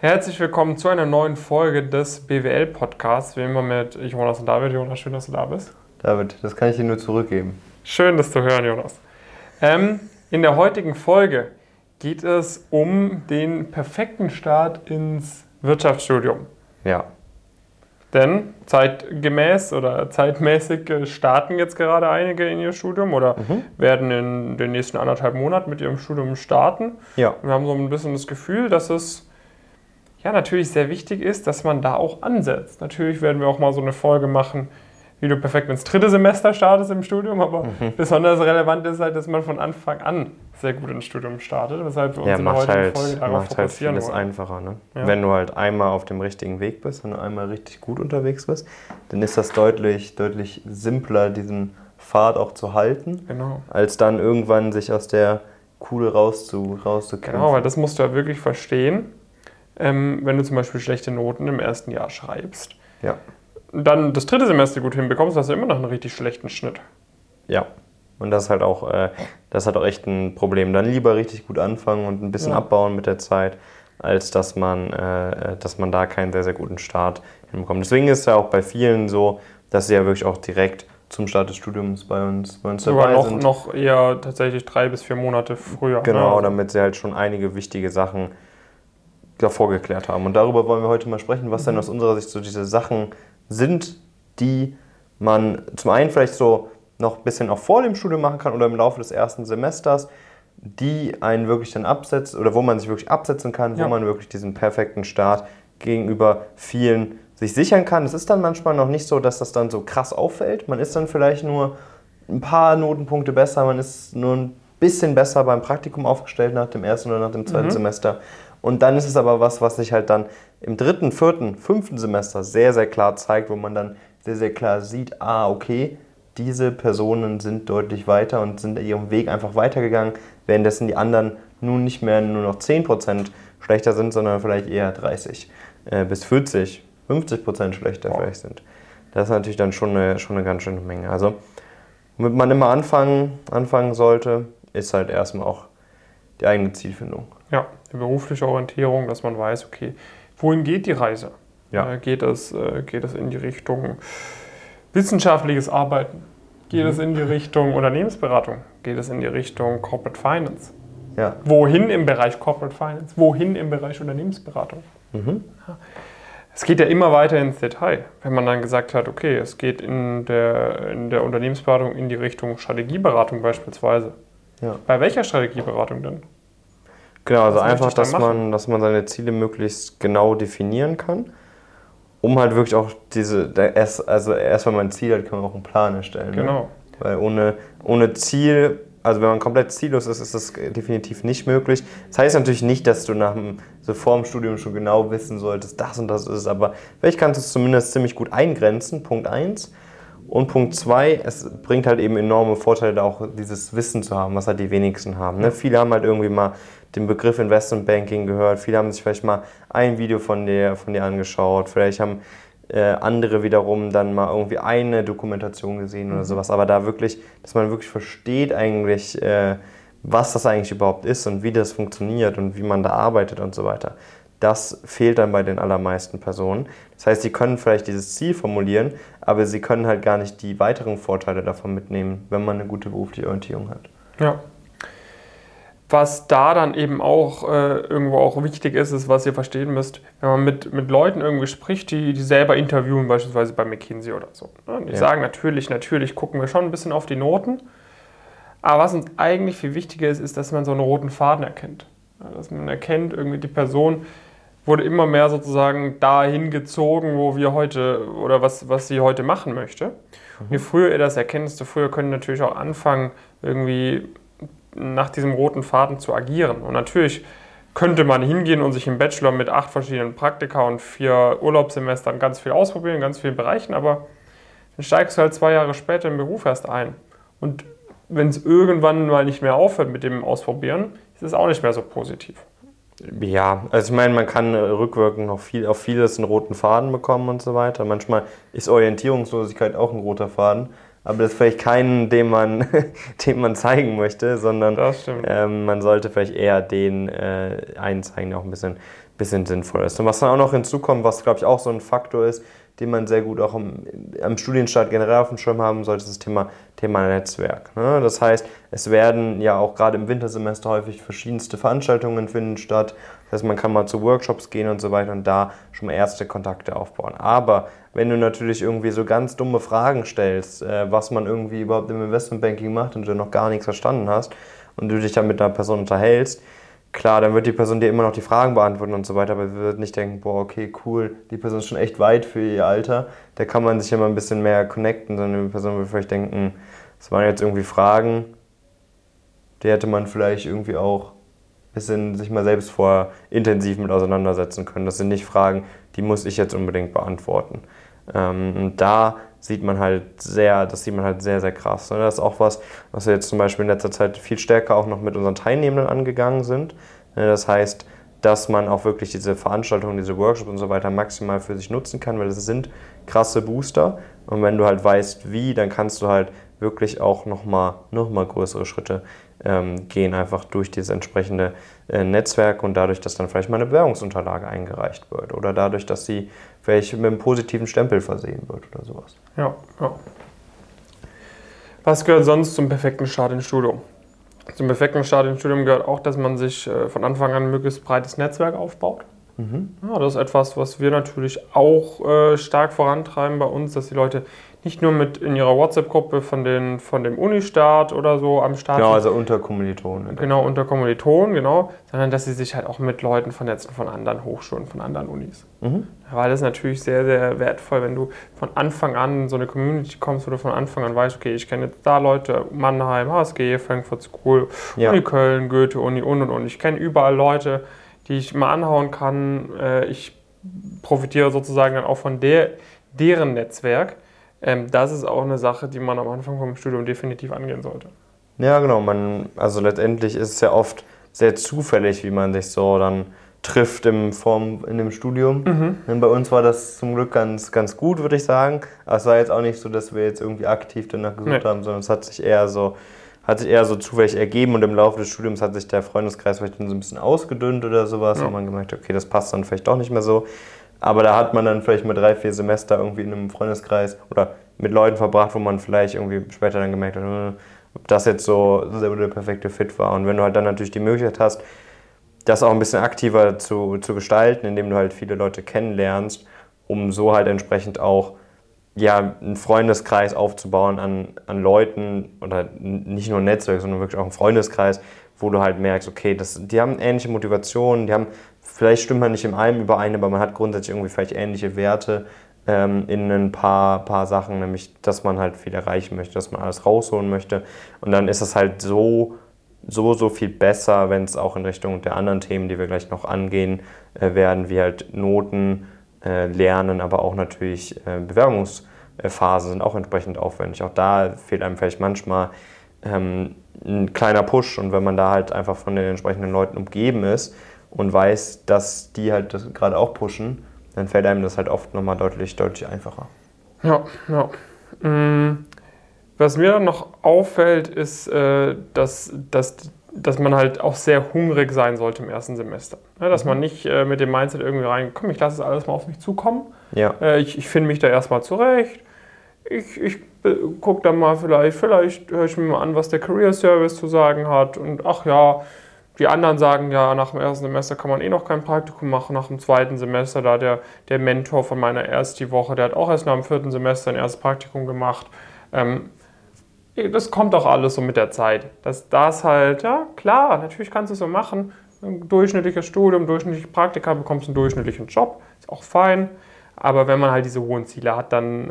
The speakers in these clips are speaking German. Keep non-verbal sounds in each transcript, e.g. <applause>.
Herzlich willkommen zu einer neuen Folge des BWL-Podcasts. Wie immer mit Jonas und David. Jonas, schön, dass du da bist. David, das kann ich dir nur zurückgeben. Schön, das zu hören, Jonas. Ähm, in der heutigen Folge geht es um den perfekten Start ins Wirtschaftsstudium. Ja. Denn zeitgemäß oder zeitmäßig äh, starten jetzt gerade einige in ihr Studium oder Mhm. werden in den nächsten anderthalb Monaten mit ihrem Studium starten. Ja. Wir haben so ein bisschen das Gefühl, dass es ja natürlich sehr wichtig ist, dass man da auch ansetzt. Natürlich werden wir auch mal so eine Folge machen, wie du perfekt ins dritte Semester startest im Studium, aber Mhm. besonders relevant ist halt, dass man von Anfang an sehr gut ins Studium startet, weshalb wir uns Ja, in der heutigen halt, Folge darauf macht halt fokussieren vieles wollen. einfacher. Ne? Ja. Wenn du halt einmal auf dem richtigen Weg bist und einmal richtig gut unterwegs bist, dann ist das deutlich, deutlich simpler, diesen Pfad auch zu halten, Genau. als dann irgendwann sich aus der Kuhle rauszu, rauszukämpfen. Genau, weil das musst du ja wirklich verstehen, ähm, wenn du zum Beispiel schlechte Noten im ersten Jahr schreibst. Ja. Dann das dritte Semester gut hinbekommst, hast du immer noch einen richtig schlechten Schnitt. Ja. Und das ist halt auch, äh, das halt auch echt ein Problem. Dann lieber richtig gut anfangen und ein bisschen Ja. abbauen mit der Zeit, als dass man, äh, dass man da keinen sehr, sehr guten Start hinbekommt. Deswegen ist es ja auch bei vielen so, dass sie ja wirklich auch direkt zum Start des Studiums bei uns, bei uns Sogar dabei noch, sind. noch eher tatsächlich drei bis vier Monate früher. Genau, ne? damit sie halt schon einige wichtige Sachen davor geklärt haben. Und darüber wollen wir heute mal sprechen, was denn aus unserer Sicht so diese Sachen sind, die man zum einen vielleicht so noch ein bisschen auch vor dem Studium machen kann oder im Laufe des ersten Semesters, die einen wirklich dann absetzt oder wo man sich wirklich absetzen kann, Ja. wo man wirklich diesen perfekten Start gegenüber vielen sich sichern kann. Es ist dann manchmal noch nicht so, dass das dann so krass auffällt. Man ist dann vielleicht nur ein paar Notenpunkte besser, man ist nur ein bisschen besser beim Praktikum aufgestellt nach dem ersten oder nach dem zweiten Mhm. Semester. Und dann ist es aber was, was sich halt dann im dritten, vierten, fünften Semester sehr, sehr klar zeigt, wo man dann sehr, sehr klar sieht, ah, okay, diese Personen sind deutlich weiter und sind ihrem Weg einfach weitergegangen, währenddessen die anderen nun nicht mehr nur noch 10% schlechter sind, sondern vielleicht eher 30 äh, bis 40, 50% schlechter Wow. vielleicht sind. Das ist natürlich dann schon eine, schon eine ganz schöne Menge. Also, womit man immer anfangen, anfangen sollte, ist halt erstmal auch die eigene Zielfindung. Ja, die berufliche Orientierung, dass man weiß, okay, wohin geht die Reise? Ja. Äh, geht, es, äh, geht es in die Richtung wissenschaftliches Arbeiten? Geht Mhm. es in die Richtung Unternehmensberatung? Geht es in die Richtung Corporate Finance? Ja. Wohin im Bereich Corporate Finance? Wohin im Bereich Unternehmensberatung? Mhm. Es geht ja immer weiter ins Detail. Wenn man dann gesagt hat, okay, es geht in der, in der Unternehmensberatung in die Richtung Strategieberatung beispielsweise. Ja. Bei welcher Strategieberatung denn? Genau, also einfach, dass machen? man, dass man seine Ziele möglichst genau definieren kann, um halt wirklich auch diese, erst, also erst wenn man ein Ziel hat, kann man auch einen Plan erstellen. Ne? Genau. Weil ohne, ohne Ziel, also wenn man komplett ziellos ist, ist das definitiv nicht möglich. Das heißt natürlich nicht, dass du nach dem, so vor dem Studium schon genau wissen solltest, das und das ist es, aber vielleicht kannst du es zumindest ziemlich gut eingrenzen, Punkt 1. Und Punkt 2, es bringt halt eben enorme Vorteile, da auch dieses Wissen zu haben, was halt die wenigsten haben. Ne? Viele haben halt irgendwie mal den Begriff Investment Banking gehört, viele haben sich vielleicht mal ein Video von dir, von dir angeschaut, vielleicht haben äh, andere wiederum dann mal irgendwie eine Dokumentation gesehen oder sowas. Aber da wirklich, dass man wirklich versteht eigentlich, äh, was das eigentlich überhaupt ist und wie das funktioniert und wie man da arbeitet und so weiter. Das fehlt dann bei den allermeisten Personen. Das heißt, sie können vielleicht dieses Ziel formulieren, aber sie können halt gar nicht die weiteren Vorteile davon mitnehmen, wenn man eine gute berufliche Orientierung hat. Ja. Was da dann eben auch äh, irgendwo auch wichtig ist, ist, was ihr verstehen müsst, wenn man mit, mit Leuten irgendwie spricht, die, die selber interviewen, beispielsweise bei McKinsey oder so. Ne? Die Ja. sagen natürlich, natürlich gucken wir schon ein bisschen auf die Noten. Aber was uns eigentlich viel wichtiger ist, ist, dass man so einen roten Faden erkennt. Ja, dass man erkennt, irgendwie die Person wurde immer mehr sozusagen dahin gezogen, wo wir heute oder was, was sie heute machen möchte. Und je früher ihr das erkennt, desto früher können natürlich auch anfangen, irgendwie nach diesem roten Faden zu agieren. Und natürlich könnte man hingehen und sich im Bachelor mit acht verschiedenen Praktika und vier Urlaubssemestern ganz viel ausprobieren, in ganz vielen Bereichen, aber dann steigst du halt zwei Jahre später im Beruf erst ein. Und wenn es irgendwann mal nicht mehr aufhört mit dem Ausprobieren, ist es auch nicht mehr so positiv. Ja, also ich meine, man kann äh, rückwirkend noch viel, auf vieles einen roten Faden bekommen und so weiter. Manchmal ist Orientierungslosigkeit auch ein roter Faden, aber das ist vielleicht keinen, den man, <laughs> den man zeigen möchte, sondern ähm, man sollte vielleicht eher den äh, einen zeigen, der auch ein bisschen, bisschen sinnvoll ist. Und was dann auch noch hinzukommt, was glaube ich auch so ein Faktor ist, den man sehr gut auch am, am Studienstart generell auf dem Schirm haben sollte, ist das Thema, Thema Netzwerk. Ne? Das heißt, es werden ja auch gerade im Wintersemester häufig verschiedenste Veranstaltungen finden statt. Das heißt, man kann mal zu Workshops gehen und so weiter und da schon mal erste Kontakte aufbauen. Aber wenn du natürlich irgendwie so ganz dumme Fragen stellst, äh, was man irgendwie überhaupt im Investmentbanking macht und du noch gar nichts verstanden hast und du dich dann mit einer Person unterhältst, klar, dann wird die Person dir immer noch die Fragen beantworten und so weiter, aber wir würden nicht denken, boah, okay, cool, die Person ist schon echt weit für ihr Alter, da kann man sich immer ein bisschen mehr connecten, sondern die Person wird vielleicht denken, das waren jetzt irgendwie Fragen, die hätte man vielleicht irgendwie auch ein bisschen sich mal selbst vor intensiv mit auseinandersetzen können. Das sind nicht Fragen, die muss ich jetzt unbedingt beantworten. Ähm, und da sieht man halt sehr, das sieht man halt sehr, sehr krass. Ne? Das ist auch was, was wir jetzt zum Beispiel in letzter Zeit viel stärker auch noch mit unseren Teilnehmenden angegangen sind. Ne? Das heißt, dass man auch wirklich diese Veranstaltungen, diese Workshops und so weiter maximal für sich nutzen kann, weil es sind krasse Booster. Und wenn du halt weißt, wie, dann kannst du halt wirklich auch nochmal noch mal größere Schritte ähm, gehen, einfach durch dieses entsprechende Netzwerk und dadurch, dass dann vielleicht mal eine Bewerbungsunterlage eingereicht wird oder dadurch, dass sie vielleicht mit einem positiven Stempel versehen wird oder sowas. Ja, ja. Was gehört sonst zum perfekten Start ins Studium? Zum perfekten Start ins Studium gehört auch, dass man sich äh, von Anfang an ein möglichst breites Netzwerk aufbaut. Mhm. Ja, das ist etwas, was wir natürlich auch äh, stark vorantreiben bei uns, dass die Leute nicht nur mit in ihrer WhatsApp-Gruppe von, von dem Uni-Start oder so am Start Genau, also unter Kommilitonen. Genau, unter Kommilitonen, genau, sondern dass sie sich halt auch mit Leuten vernetzen von anderen Hochschulen, von anderen Unis. Mhm. Weil das ist natürlich sehr, sehr wertvoll, wenn du von Anfang an in so eine Community kommst oder von Anfang an weißt, okay, ich kenne jetzt da Leute, Mannheim, HSG, Frankfurt School, ja. Uni Köln, Goethe, Uni und und und. Ich kenne überall Leute, die ich mal anhauen kann. Äh, ich profitiere sozusagen dann auch von der, deren Netzwerk. Ähm, das ist auch eine Sache, die man am Anfang vom Studium definitiv angehen sollte. Ja, genau. Man, also letztendlich ist es ja oft sehr zufällig, wie man sich so dann trifft im Form in dem Studium. Mhm. Bei uns war das zum Glück ganz, ganz gut, würde ich sagen. Aber es war jetzt auch nicht so, dass wir jetzt irgendwie aktiv danach gesucht nee. haben, sondern es hat sich eher so hat sich eher so zufällig ergeben und im Laufe des Studiums hat sich der Freundeskreis vielleicht so ein bisschen ausgedünnt oder sowas ja. und man gemerkt, okay, das passt dann vielleicht doch nicht mehr so. Aber da hat man dann vielleicht mal drei, vier Semester irgendwie in einem Freundeskreis oder mit Leuten verbracht, wo man vielleicht irgendwie später dann gemerkt hat, hm, ob das jetzt so der perfekte Fit war. Und wenn du halt dann natürlich die Möglichkeit hast, das auch ein bisschen aktiver zu, zu gestalten, indem du halt viele Leute kennenlernst, um so halt entsprechend auch ja, einen Freundeskreis aufzubauen an, an Leuten oder nicht nur ein Netzwerk, sondern wirklich auch einen Freundeskreis, wo du halt merkst, okay, das, die haben ähnliche Motivationen, die haben, vielleicht stimmt man nicht in allem überein, aber man hat grundsätzlich irgendwie vielleicht ähnliche Werte ähm, in ein paar, paar Sachen, nämlich, dass man halt viel erreichen möchte, dass man alles rausholen möchte. Und dann ist es halt so, so, so viel besser, wenn es auch in Richtung der anderen Themen, die wir gleich noch angehen äh, werden, wie halt Noten, äh, Lernen, aber auch natürlich äh, Bewerbungsphasen sind auch entsprechend aufwendig. Auch da fehlt einem vielleicht manchmal ähm, ein kleiner Push und wenn man da halt einfach von den entsprechenden Leuten umgeben ist und weiß, dass die halt das gerade auch pushen, dann fällt einem das halt oft nochmal deutlich, deutlich einfacher. Ja, ja. Mm, was mir dann noch auffällt, ist, äh, dass, dass dass man halt auch sehr hungrig sein sollte im ersten Semester. Dass man mhm. nicht äh, mit dem Mindset irgendwie rein, komm, ich lasse es alles mal auf mich zukommen. Ja. Äh, ich ich finde mich da erstmal zurecht. Ich, ich gucke dann mal vielleicht, vielleicht höre ich mir mal an, was der Career Service zu sagen hat. Und ach ja, die anderen sagen ja, nach dem ersten Semester kann man eh noch kein Praktikum machen. Nach dem zweiten Semester, da der, der Mentor von meiner ersten Woche, der hat auch erst nach dem vierten Semester ein erstes Praktikum gemacht. Ähm, das kommt doch alles so mit der Zeit. Dass das halt, ja, klar, natürlich kannst du es so machen. Ein durchschnittliches Studium, durchschnittliche Praktika, bekommst du einen durchschnittlichen Job, ist auch fein. Aber wenn man halt diese hohen Ziele hat, dann.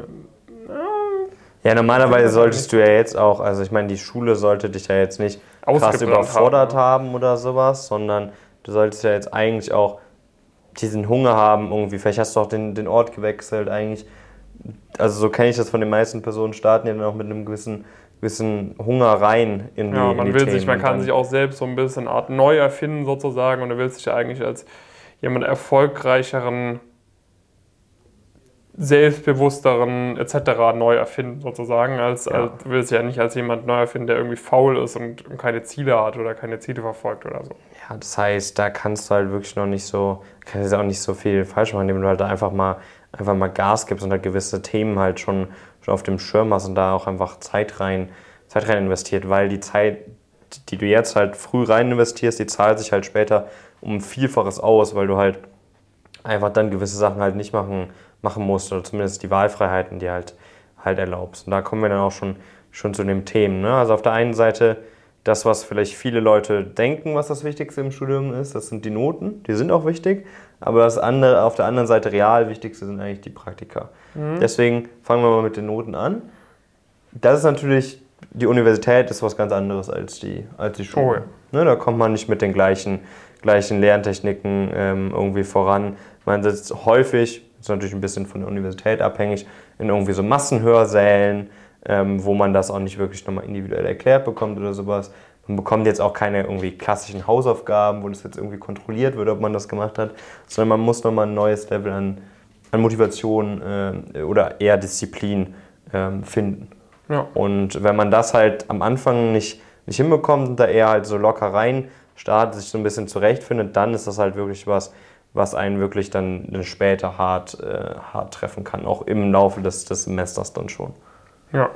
Äh, ja, normalerweise solltest du ja jetzt auch, also ich meine, die Schule sollte dich ja jetzt nicht krass überfordert haben, haben oder sowas, sondern du solltest ja jetzt eigentlich auch diesen Hunger haben, irgendwie. Vielleicht hast du auch den, den Ort gewechselt, eigentlich. Also so kenne ich das von den meisten Personen, starten ja dann auch mit einem gewissen bisschen Hunger rein in die Ja, man die will Themen sich, man kann sich auch selbst so ein bisschen Art neu erfinden sozusagen und du willst dich ja eigentlich als jemand erfolgreicheren selbstbewussteren etc. neu erfinden, sozusagen. Als, ja. als, du willst ja nicht als jemand neu erfinden, der irgendwie faul ist und, keine Ziele hat oder keine Ziele verfolgt oder so. Ja, das heißt, da kannst du halt wirklich noch nicht so, kannst auch nicht so viel falsch machen, indem du halt einfach mal, einfach mal Gas gibst und halt gewisse Themen halt schon, schon auf dem Schirm hast und da auch einfach Zeit rein, Zeit rein investiert, weil die Zeit, die du jetzt halt früh rein investierst, die zahlt sich halt später um Vielfaches aus, weil du halt einfach dann gewisse Sachen halt nicht machen machen musst oder zumindest die Wahlfreiheiten, die halt, halt erlaubst. Und da kommen wir dann auch schon, schon zu den Themen. Ne? Also auf der einen Seite das, was vielleicht viele Leute denken, was das Wichtigste im Studium ist, das sind die Noten, die sind auch wichtig, aber das andere, auf der anderen Seite real Wichtigste sind eigentlich die Praktika. Mhm. Deswegen fangen wir mal mit den Noten an. Das ist natürlich, die Universität ist was ganz anderes als die, als die Schule. Oh ne, da kommt man nicht mit den gleichen, gleichen Lerntechniken ähm, irgendwie voran. Man sitzt häufig ist natürlich ein bisschen von der Universität abhängig, in irgendwie so Massenhörsälen, ähm, wo man das auch nicht wirklich nochmal individuell erklärt bekommt oder sowas. Man bekommt jetzt auch keine irgendwie klassischen Hausaufgaben, wo das jetzt irgendwie kontrolliert wird, ob man das gemacht hat, sondern man muss nochmal ein neues Level an, an Motivation äh, oder eher Disziplin äh, finden. Ja. Und wenn man das halt am Anfang nicht, nicht hinbekommt und da eher halt so locker rein startet, sich so ein bisschen zurechtfindet, dann ist das halt wirklich was, was einen wirklich dann später hart, äh, hart treffen kann, auch im Laufe des, des Semesters dann schon. Ja.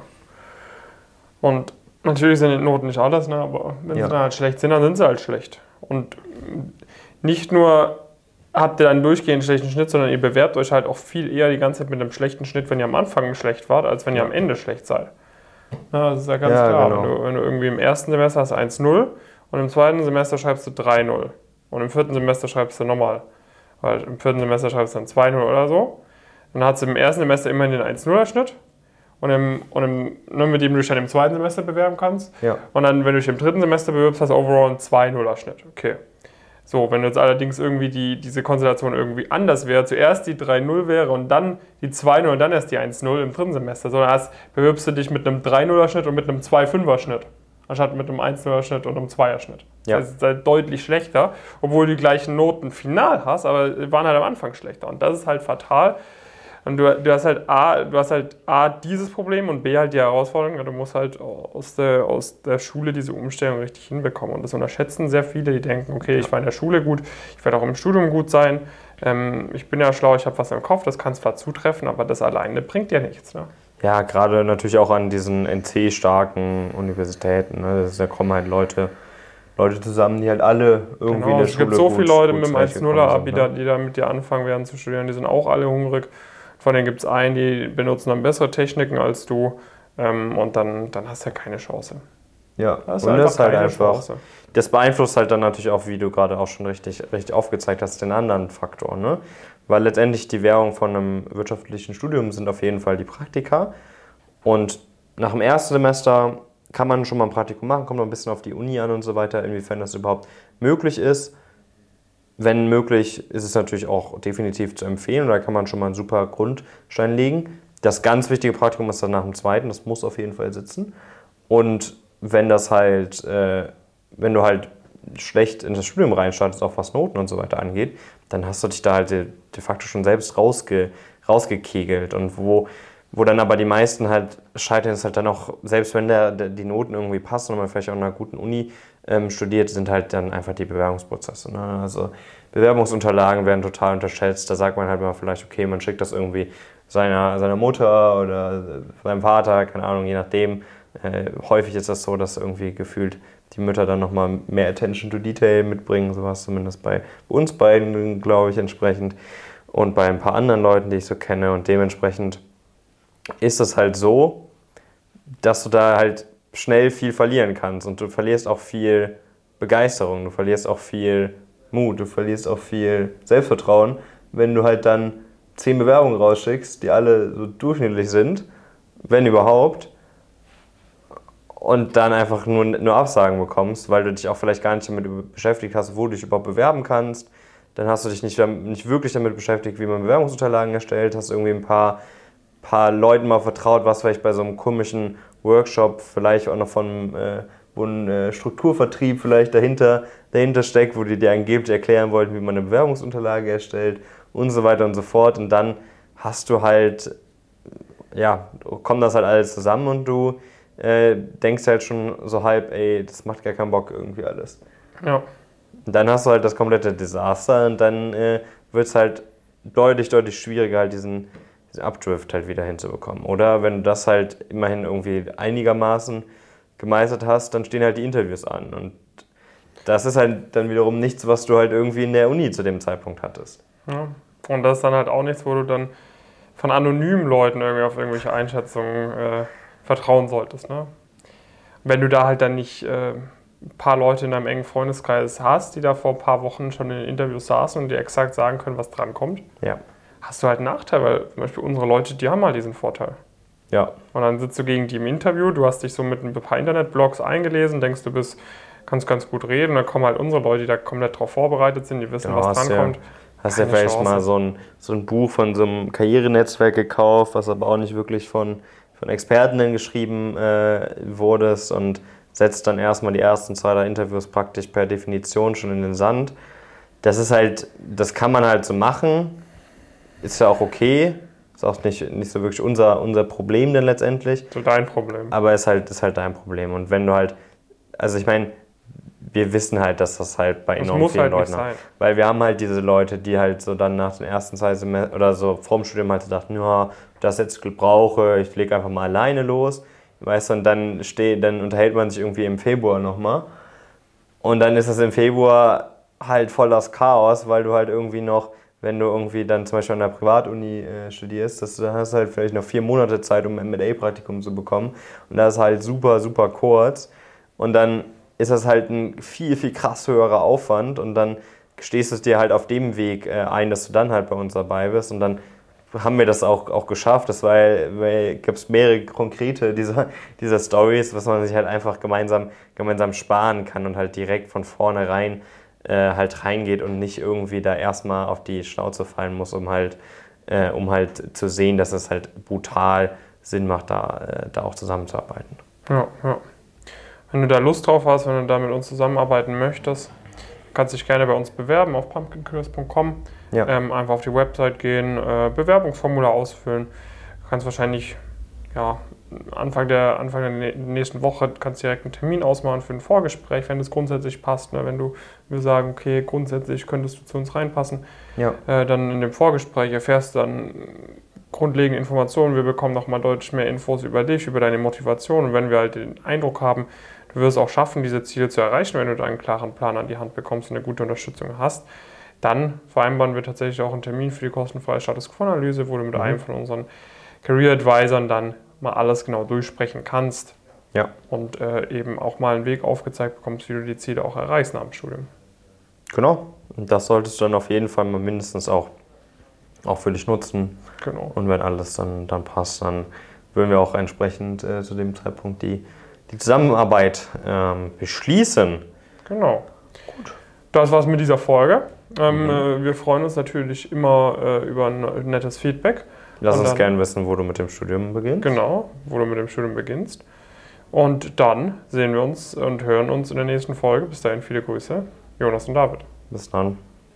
Und natürlich sind die Noten nicht alles, ne? aber wenn ja. sie dann halt schlecht sind, dann sind sie halt schlecht. Und nicht nur habt ihr einen durchgehend schlechten Schnitt, sondern ihr bewerbt euch halt auch viel eher die ganze Zeit mit einem schlechten Schnitt, wenn ihr am Anfang schlecht wart, als wenn ihr am Ende schlecht seid. Na, das ist ja ganz ja, klar. Genau. Wenn, du, wenn, du, irgendwie im ersten Semester hast 1-0 und im zweiten Semester schreibst du 3-0 und im vierten Semester schreibst du nochmal weil im vierten Semester schreibst du dann 2-0 oder so. Dann hast du im ersten Semester immerhin den 1-0er-Schnitt. Und, im, und im, ne, mit dem du dich dann im zweiten Semester bewerben kannst. Ja. Und dann, wenn du dich im dritten Semester bewirbst, hast du overall einen 2-0er-Schnitt. Okay. So, wenn jetzt allerdings irgendwie die, diese Konstellation irgendwie anders wäre, zuerst die 3-0 wäre und dann die 2-0 und dann erst die 1-0 im dritten Semester, sondern erst bewirbst du dich mit einem 3-0er-Schnitt und mit einem 2-5er-Schnitt anstatt mit einem 1er-Schnitt und einem 2er-Schnitt. Ja. Das ist halt deutlich schlechter, obwohl du die gleichen Noten final hast, aber waren halt am Anfang schlechter. Und das ist halt fatal. Und du, du, hast halt A, du hast halt A, dieses Problem und B, halt die Herausforderung, du musst halt aus der, aus der Schule diese Umstellung richtig hinbekommen. Und das unterschätzen sehr viele, die denken, okay, ich war in der Schule gut, ich werde auch im Studium gut sein, ähm, ich bin ja schlau, ich habe was im Kopf, das kann zwar zutreffen, aber das alleine bringt dir nichts. Ne? Ja, gerade natürlich auch an diesen NC-starken Universitäten. Ne? Da kommen halt Leute, Leute zusammen, die halt alle irgendwie genau, in der es Schule Es gibt so viele Leute mit dem 1-0er-Abi, ne? die da mit dir anfangen werden zu studieren. Die sind auch alle hungrig. Von denen gibt es einen, die benutzen dann bessere Techniken als du. Ähm, und dann, dann hast du ja keine Chance. Ja, das und das ist halt einfach. Chance. Das beeinflusst halt dann natürlich auch, wie du gerade auch schon richtig, richtig aufgezeigt hast, den anderen Faktor. Ne? weil letztendlich die Währung von einem wirtschaftlichen Studium sind auf jeden Fall die Praktika. Und nach dem ersten Semester kann man schon mal ein Praktikum machen, kommt noch ein bisschen auf die Uni an und so weiter, inwiefern das überhaupt möglich ist. Wenn möglich, ist es natürlich auch definitiv zu empfehlen, da kann man schon mal einen super Grundstein legen. Das ganz wichtige Praktikum ist dann nach dem zweiten, das muss auf jeden Fall sitzen. Und wenn das halt, äh, wenn du halt schlecht in das Studium reinstartest, auch was Noten und so weiter angeht, dann hast du dich da halt de, de facto schon selbst rausge, rausgekegelt. Und wo, wo dann aber die meisten halt scheitern, ist halt dann auch, selbst wenn der, der die Noten irgendwie passen und man vielleicht auch in einer guten Uni ähm, studiert, sind halt dann einfach die Bewerbungsprozesse. Ne? Also Bewerbungsunterlagen werden total unterschätzt. Da sagt man halt mal vielleicht, okay, man schickt das irgendwie seiner, seiner Mutter oder seinem Vater, keine Ahnung, je nachdem. Äh, häufig ist das so, dass irgendwie gefühlt die Mütter dann nochmal mehr Attention to Detail mitbringen, sowas zumindest bei uns beiden, glaube ich, entsprechend. Und bei ein paar anderen Leuten, die ich so kenne. Und dementsprechend ist es halt so, dass du da halt schnell viel verlieren kannst. Und du verlierst auch viel Begeisterung, du verlierst auch viel Mut, du verlierst auch viel Selbstvertrauen, wenn du halt dann zehn Bewerbungen rausschickst, die alle so durchschnittlich sind, wenn überhaupt und dann einfach nur, nur Absagen bekommst, weil du dich auch vielleicht gar nicht damit beschäftigt hast, wo du dich überhaupt bewerben kannst. Dann hast du dich nicht, nicht wirklich damit beschäftigt, wie man Bewerbungsunterlagen erstellt, hast irgendwie ein paar, paar Leuten mal vertraut, was vielleicht bei so einem komischen Workshop vielleicht auch noch von äh, wo ein äh, Strukturvertrieb vielleicht dahinter, dahinter steckt, wo die dir angeblich erklären wollten, wie man eine Bewerbungsunterlage erstellt und so weiter und so fort. Und dann hast du halt, ja, kommt das halt alles zusammen und du äh, denkst halt schon so halb, ey, das macht gar keinen Bock irgendwie alles. Ja. Und dann hast du halt das komplette Desaster und dann äh, wird es halt deutlich, deutlich schwieriger, halt diesen, diesen Updrift halt wieder hinzubekommen. Oder wenn du das halt immerhin irgendwie einigermaßen gemeistert hast, dann stehen halt die Interviews an. Und das ist halt dann wiederum nichts, was du halt irgendwie in der Uni zu dem Zeitpunkt hattest. ja. Und das ist dann halt auch nichts, wo du dann von anonymen Leuten irgendwie auf irgendwelche Einschätzungen äh, vertrauen solltest. Ne? Wenn du da halt dann nicht äh, ein paar Leute in deinem engen Freundeskreis hast, die da vor ein paar Wochen schon in den Interviews saßen und dir exakt sagen können, was dran kommt, Ja. Hast du halt einen Nachteil, weil zum Beispiel unsere Leute, die haben halt diesen Vorteil. Ja. Und dann sitzt du gegen die im Interview, du hast dich so mit ein paar Internetblogs eingelesen, denkst du bist, kannst ganz gut reden, dann kommen halt unsere Leute, die da komplett drauf vorbereitet sind, die wissen, Genau, was drankommt. Hast ja vielleicht Chance. mal so ein, so ein Buch von so einem Karrierenetzwerk gekauft, was aber auch nicht wirklich von, von Experten geschrieben äh, wurde und setzt dann erstmal die ersten zwei, drei Interviews praktisch per Definition schon in den Sand. Das ist halt, das kann man halt so machen, ist ja auch okay, ist auch nicht, nicht so wirklich unser, unser Problem denn letztendlich. So dein Problem. Aber ist halt, ist halt dein Problem. Und wenn du halt, also ich meine, wir wissen halt, dass das halt bei Das enorm muss vielen halt Leuten sein. Weil wir haben halt diese Leute, die halt so dann nach den ersten zwei Semestern oder so vorm Studium halt so dachten, ja, das jetzt brauche, ich lege einfach mal alleine los. Weißt du, und dann steht, dann unterhält man sich irgendwie im Februar nochmal. Und dann ist das im Februar halt voll das Chaos, weil du halt irgendwie noch, wenn du irgendwie dann zum Beispiel an der Privatuni äh, studierst, dass du dann hast du halt vielleicht noch vier Monate Zeit, um ein M&A-Praktikum zu bekommen. Und das ist halt super, super kurz. Und dann ist das halt ein viel, viel krass höherer Aufwand und dann stehst du es dir halt auf dem Weg äh, ein, dass du dann halt bei uns dabei bist und dann haben wir das auch, auch geschafft. Das war, weil gibt es mehrere konkrete dieser, dieser Stories, was man sich halt einfach gemeinsam, gemeinsam sparen kann und halt direkt von vornherein äh, halt reingeht und nicht irgendwie da erstmal auf die Schnauze fallen muss, um halt, äh, um halt zu sehen, dass es halt brutal Sinn macht, da, äh, da auch zusammenzuarbeiten. Ja, ja. Wenn du da Lust drauf hast, wenn du da mit uns zusammenarbeiten möchtest, kannst dich gerne bei uns bewerben auf pumpkinkillers.com. Ja. Ähm, einfach auf die Website gehen, äh, Bewerbungsformular ausfüllen. Du kannst wahrscheinlich ja, Anfang der, Anfang der nä- nächsten Woche kannst direkt einen Termin ausmachen für ein Vorgespräch, wenn das grundsätzlich passt. Ne? Wenn du wir sagen, okay, grundsätzlich könntest du zu uns reinpassen, Ja. äh, dann in dem Vorgespräch erfährst du dann grundlegende Informationen. Wir bekommen nochmal deutlich mehr Infos über dich, über deine Motivation. Und wenn wir halt den Eindruck haben, du wirst auch schaffen, diese Ziele zu erreichen, wenn du da einen klaren Plan an die Hand bekommst und eine gute Unterstützung hast, dann vereinbaren wir tatsächlich auch einen Termin für die kostenfreie Status Quo-Analyse, wo du mit einem von unseren Career Advisern dann mal alles genau durchsprechen kannst Ja. und äh, eben auch mal einen Weg aufgezeigt bekommst, wie du die Ziele auch erreichst nach dem Studium. Genau. Und das solltest du dann auf jeden Fall mal mindestens auch, auch für dich nutzen. Genau. Und wenn alles dann, dann passt, dann würden wir auch entsprechend äh, zu dem Zeitpunkt die, die Zusammenarbeit ähm, beschließen. Genau. Gut. Das war's mit dieser Folge. Ähm, Mhm. äh, wir freuen uns natürlich immer äh, über ein nettes Feedback. Lass Und uns dann- gerne wissen, wo du mit dem Studium beginnst. Genau, wo du mit dem Studium beginnst. Und dann sehen wir uns und hören uns in der nächsten Folge. Bis dahin viele Grüße. Jonas und David. Bis dann.